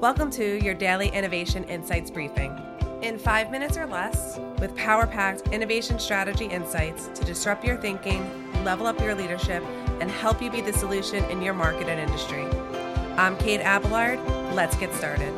Welcome to your daily Innovation Insights briefing. In five minutes or less, with power packed innovation strategy insights to disrupt your thinking, level up your leadership, and help you be the solution in your market and industry. I'm Kate Abelard. Let's get started.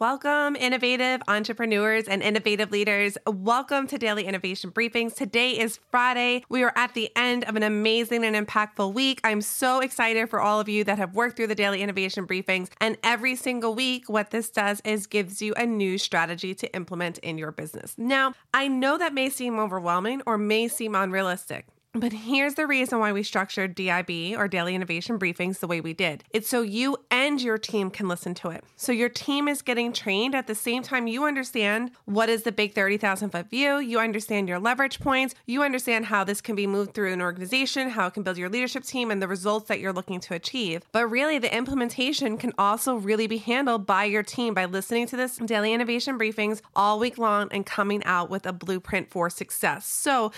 Welcome, innovative entrepreneurs and innovative leaders. Welcome to Daily Innovation Briefings. Today is Friday. We are at the end of an amazing and impactful week. I'm so excited for all of you that have worked through the Daily Innovation Briefings. And every single week, what this does is gives you a new strategy to implement in your business. Now, I know that may seem overwhelming or may seem unrealistic. But here's the reason why we structured DIB or daily innovation briefings the way we did. It's so you and your team can listen to it. So your team is getting trained at the same time you understand what is the big 30,000 foot view, you understand your leverage points, you understand how this can be moved through an organization, how it can build your leadership team and the results that you're looking to achieve. But really the implementation can also really be handled by your team by listening to this daily innovation briefings all week long and coming out with a blueprint for success. So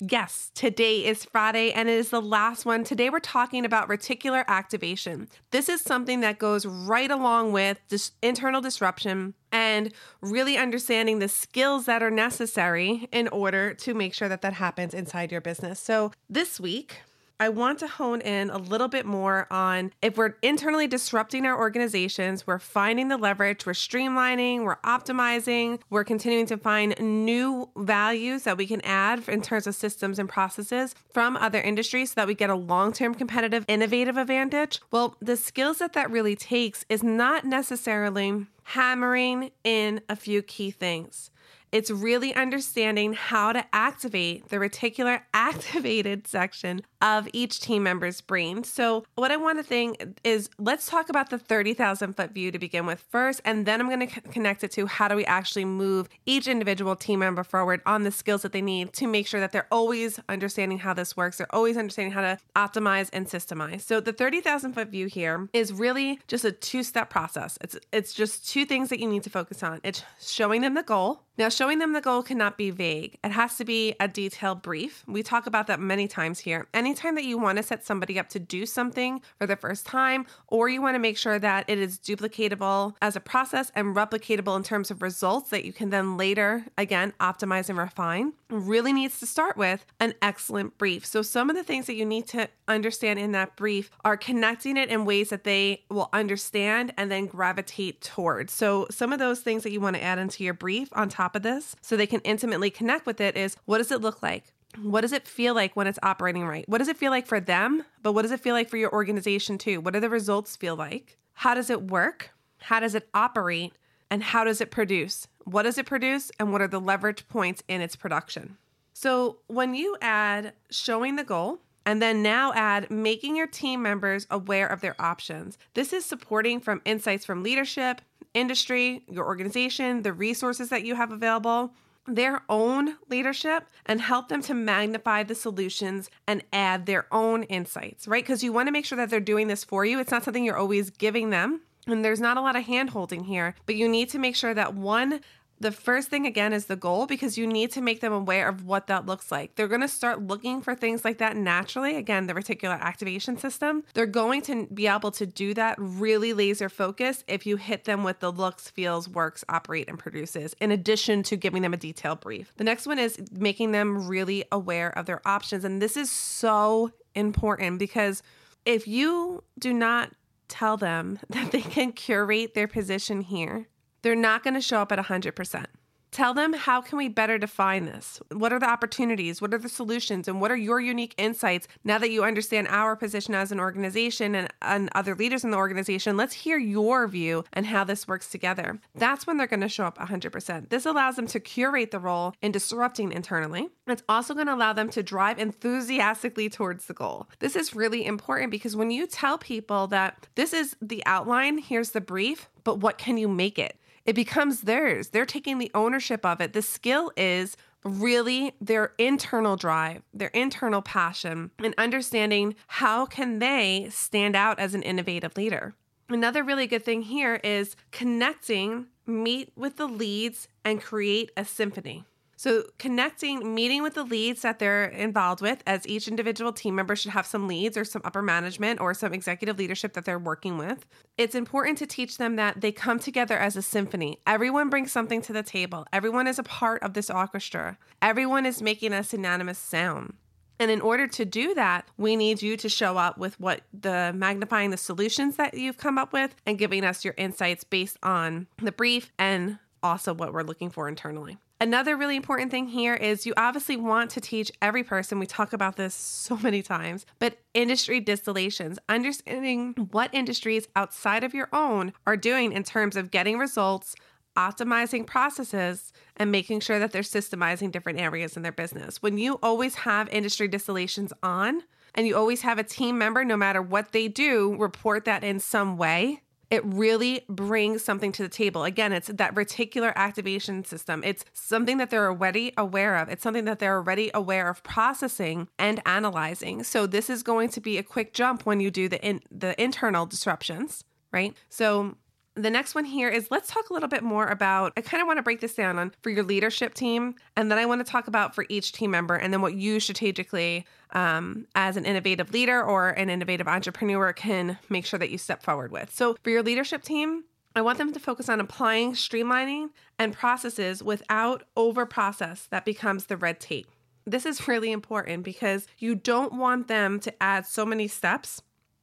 Yes, today is Friday and it is the last one. Today we're talking about reticular activation. This is something that goes right along with dis- internal disruption and really understanding the skills that are necessary in order to make sure that that happens inside your business. So, this week, I want to hone in a little bit more on if we're internally disrupting our organizations, we're finding the leverage, we're streamlining, we're optimizing, we're continuing to find new values that we can add in terms of systems and processes from other industries so that we get a long term competitive, innovative advantage. Well, the skills that that really takes is not necessarily hammering in a few key things. It's really understanding how to activate the reticular activated section of each team member's brain. So, what I want to think is let's talk about the 30,000 foot view to begin with first, and then I'm going to connect it to how do we actually move each individual team member forward on the skills that they need to make sure that they're always understanding how this works. They're always understanding how to optimize and systemize. So, the 30,000 foot view here is really just a two step process. It's it's just two things that you need to focus on. It's showing them the goal. Now, showing them the goal cannot be vague. It has to be a detailed brief. We talk about that many times here. Anytime that you want to set somebody up to do something for the first time, or you want to make sure that it is duplicatable as a process and replicatable in terms of results that you can then later, again, optimize and refine, really needs to start with an excellent brief. So, some of the things that you need to understand in that brief are connecting it in ways that they will understand and then gravitate towards. So, some of those things that you want to add into your brief on top of this so they can intimately connect with it is what does it look like? what does it feel like when it's operating right? What does it feel like for them? But what does it feel like for your organization too? What do the results feel like? How does it work? How does it operate? And how does it produce? What does it produce? And what are the leverage points in its production? So when you add showing the goal, and then now add making your team members aware of their options. This is supporting from insights from leadership, industry, your organization, the resources that you have available, their own leadership and help them to magnify the solutions and add their own insights, right? Because you want to make sure that they're doing this for you. It's not something you're always giving them. And there's not a lot of hand holding here, but you need to make sure that one, the first thing again is the goal because you need to make them aware of what that looks like. They're going to start looking for things like that naturally. Again, the reticular activation system. They're going to be able to do that really laser focus if you hit them with the looks, feels, works, operate, and produces, in addition to giving them a detailed brief. The next one is making them really aware of their options. And this is so important because if you do not tell them that they can curate their position here, they're not going to show up at 100%. Tell them how can we better define this? What are the opportunities? What are the solutions? And what are your unique insights now that you understand our position as an organization and, and other leaders in the organization? Let's hear your view and how this works together. That's when they're going to show up 100%. This allows them to curate the role in disrupting internally. It's also going to allow them to drive enthusiastically towards the goal. This is really important because when you tell people that this is the outline, here's the brief, but what can you make it? It becomes theirs. They're taking the ownership of it. The skill is really their internal drive, their internal passion, and understanding how can they stand out as an innovative leader. Another really good thing here is connecting, meet with the leads, and create a symphony. So, connecting, meeting with the leads that they're involved with, as each individual team member should have some leads or some upper management or some executive leadership that they're working with. It's important to teach them that they come together as a symphony. Everyone brings something to the table, everyone is a part of this orchestra, everyone is making a synonymous sound. And in order to do that, we need you to show up with what the magnifying the solutions that you've come up with and giving us your insights based on the brief and also what we're looking for internally. Another really important thing here is you obviously want to teach every person. We talk about this so many times, but industry distillations, understanding what industries outside of your own are doing in terms of getting results, optimizing processes, and making sure that they're systemizing different areas in their business. When you always have industry distillations on, and you always have a team member, no matter what they do, report that in some way it really brings something to the table. Again, it's that reticular activation system. It's something that they're already aware of. It's something that they're already aware of processing and analyzing. So this is going to be a quick jump when you do the in, the internal disruptions, right? So the next one here is let's talk a little bit more about. I kind of want to break this down on for your leadership team, and then I want to talk about for each team member, and then what you strategically, um, as an innovative leader or an innovative entrepreneur, can make sure that you step forward with. So for your leadership team, I want them to focus on applying streamlining and processes without over process that becomes the red tape. This is really important because you don't want them to add so many steps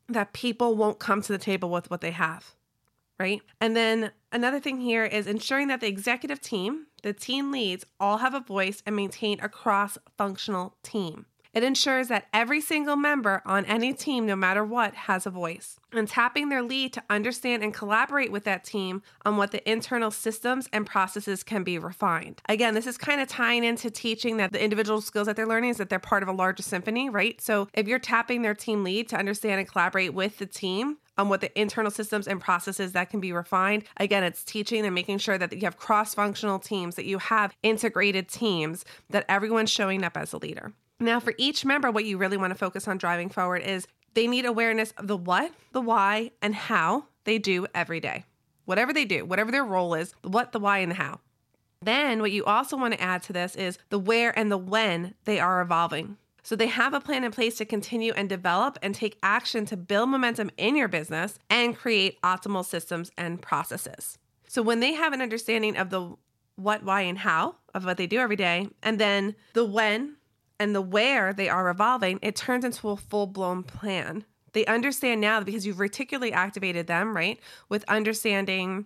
that people won't come to the table with what they have right? And then another thing here is ensuring that the executive team, the team leads, all have a voice and maintain a cross functional team. It ensures that every single member on any team, no matter what, has a voice. And tapping their lead to understand and collaborate with that team on what the internal systems and processes can be refined. Again, this is kind of tying into teaching that the individual skills that they're learning is that they're part of a larger symphony, right? So if you're tapping their team lead to understand and collaborate with the team, on what the internal systems and processes that can be refined. Again, it's teaching and making sure that you have cross functional teams, that you have integrated teams, that everyone's showing up as a leader. Now, for each member, what you really want to focus on driving forward is they need awareness of the what, the why, and how they do every day. Whatever they do, whatever their role is, the what, the why, and the how. Then, what you also want to add to this is the where and the when they are evolving. So they have a plan in place to continue and develop and take action to build momentum in your business and create optimal systems and processes. So when they have an understanding of the what, why, and how of what they do every day, and then the when and the where they are evolving, it turns into a full blown plan. They understand now because you've reticularly activated them, right? With understanding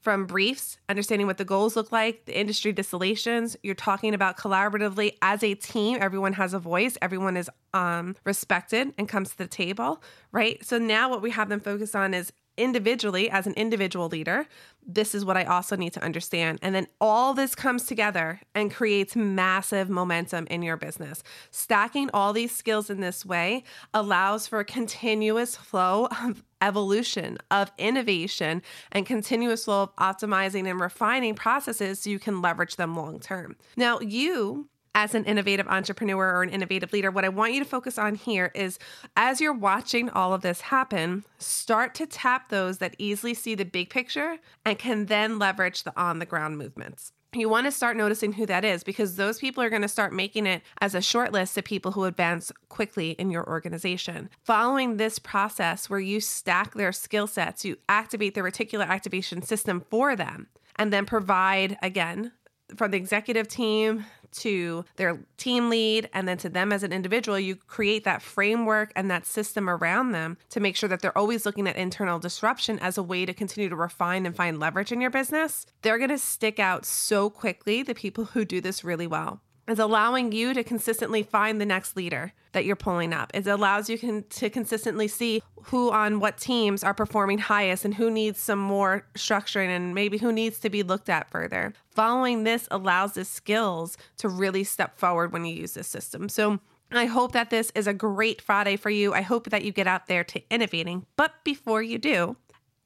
from briefs, understanding what the goals look like, the industry distillations. You're talking about collaboratively as a team. Everyone has a voice. Everyone is um, respected and comes to the table, right? So now what we have them focus on is individually as an individual leader this is what i also need to understand. And then all this comes together and creates massive momentum in your business. Stacking all these skills in this way allows for a continuous flow of evolution of innovation and continuous flow of optimizing and refining processes so you can leverage them long term. Now you as an innovative entrepreneur or an innovative leader, what I want you to focus on here is as you're watching all of this happen, start to tap those that easily see the big picture and can then leverage the on the ground movements. You want to start noticing who that is because those people are going to start making it as a short list of people who advance quickly in your organization. Following this process where you stack their skill sets, you activate the reticular activation system for them, and then provide again from the executive team to their team lead and then to them as an individual, you create that framework and that system around them to make sure that they're always looking at internal disruption as a way to continue to refine and find leverage in your business. They're going to stick out so quickly, the people who do this really well is allowing you to consistently find the next leader that you're pulling up. It allows you can, to consistently see who on what teams are performing highest and who needs some more structuring and maybe who needs to be looked at further. Following this allows the skills to really step forward when you use this system. So I hope that this is a great Friday for you. I hope that you get out there to innovating. But before you do,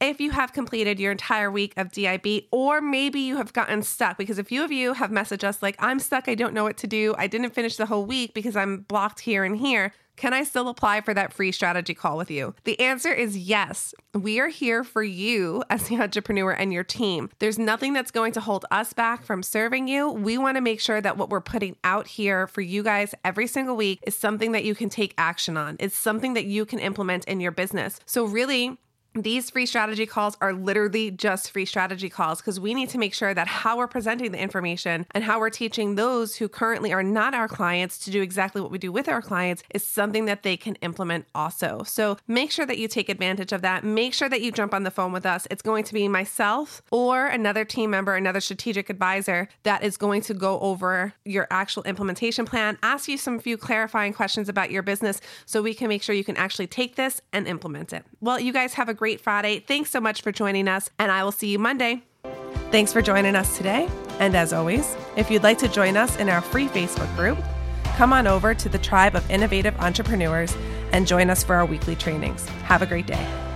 if you have completed your entire week of DIB, or maybe you have gotten stuck, because a few of you have messaged us like, I'm stuck, I don't know what to do, I didn't finish the whole week because I'm blocked here and here. Can I still apply for that free strategy call with you? The answer is yes. We are here for you as the entrepreneur and your team. There's nothing that's going to hold us back from serving you. We want to make sure that what we're putting out here for you guys every single week is something that you can take action on. It's something that you can implement in your business. So, really, these free strategy calls are literally just free strategy calls because we need to make sure that how we're presenting the information and how we're teaching those who currently are not our clients to do exactly what we do with our clients is something that they can implement also. So make sure that you take advantage of that. Make sure that you jump on the phone with us. It's going to be myself or another team member, another strategic advisor that is going to go over your actual implementation plan, ask you some few clarifying questions about your business so we can make sure you can actually take this and implement it. Well, you guys have a great Friday. Thanks so much for joining us, and I will see you Monday. Thanks for joining us today. And as always, if you'd like to join us in our free Facebook group, come on over to the Tribe of Innovative Entrepreneurs and join us for our weekly trainings. Have a great day.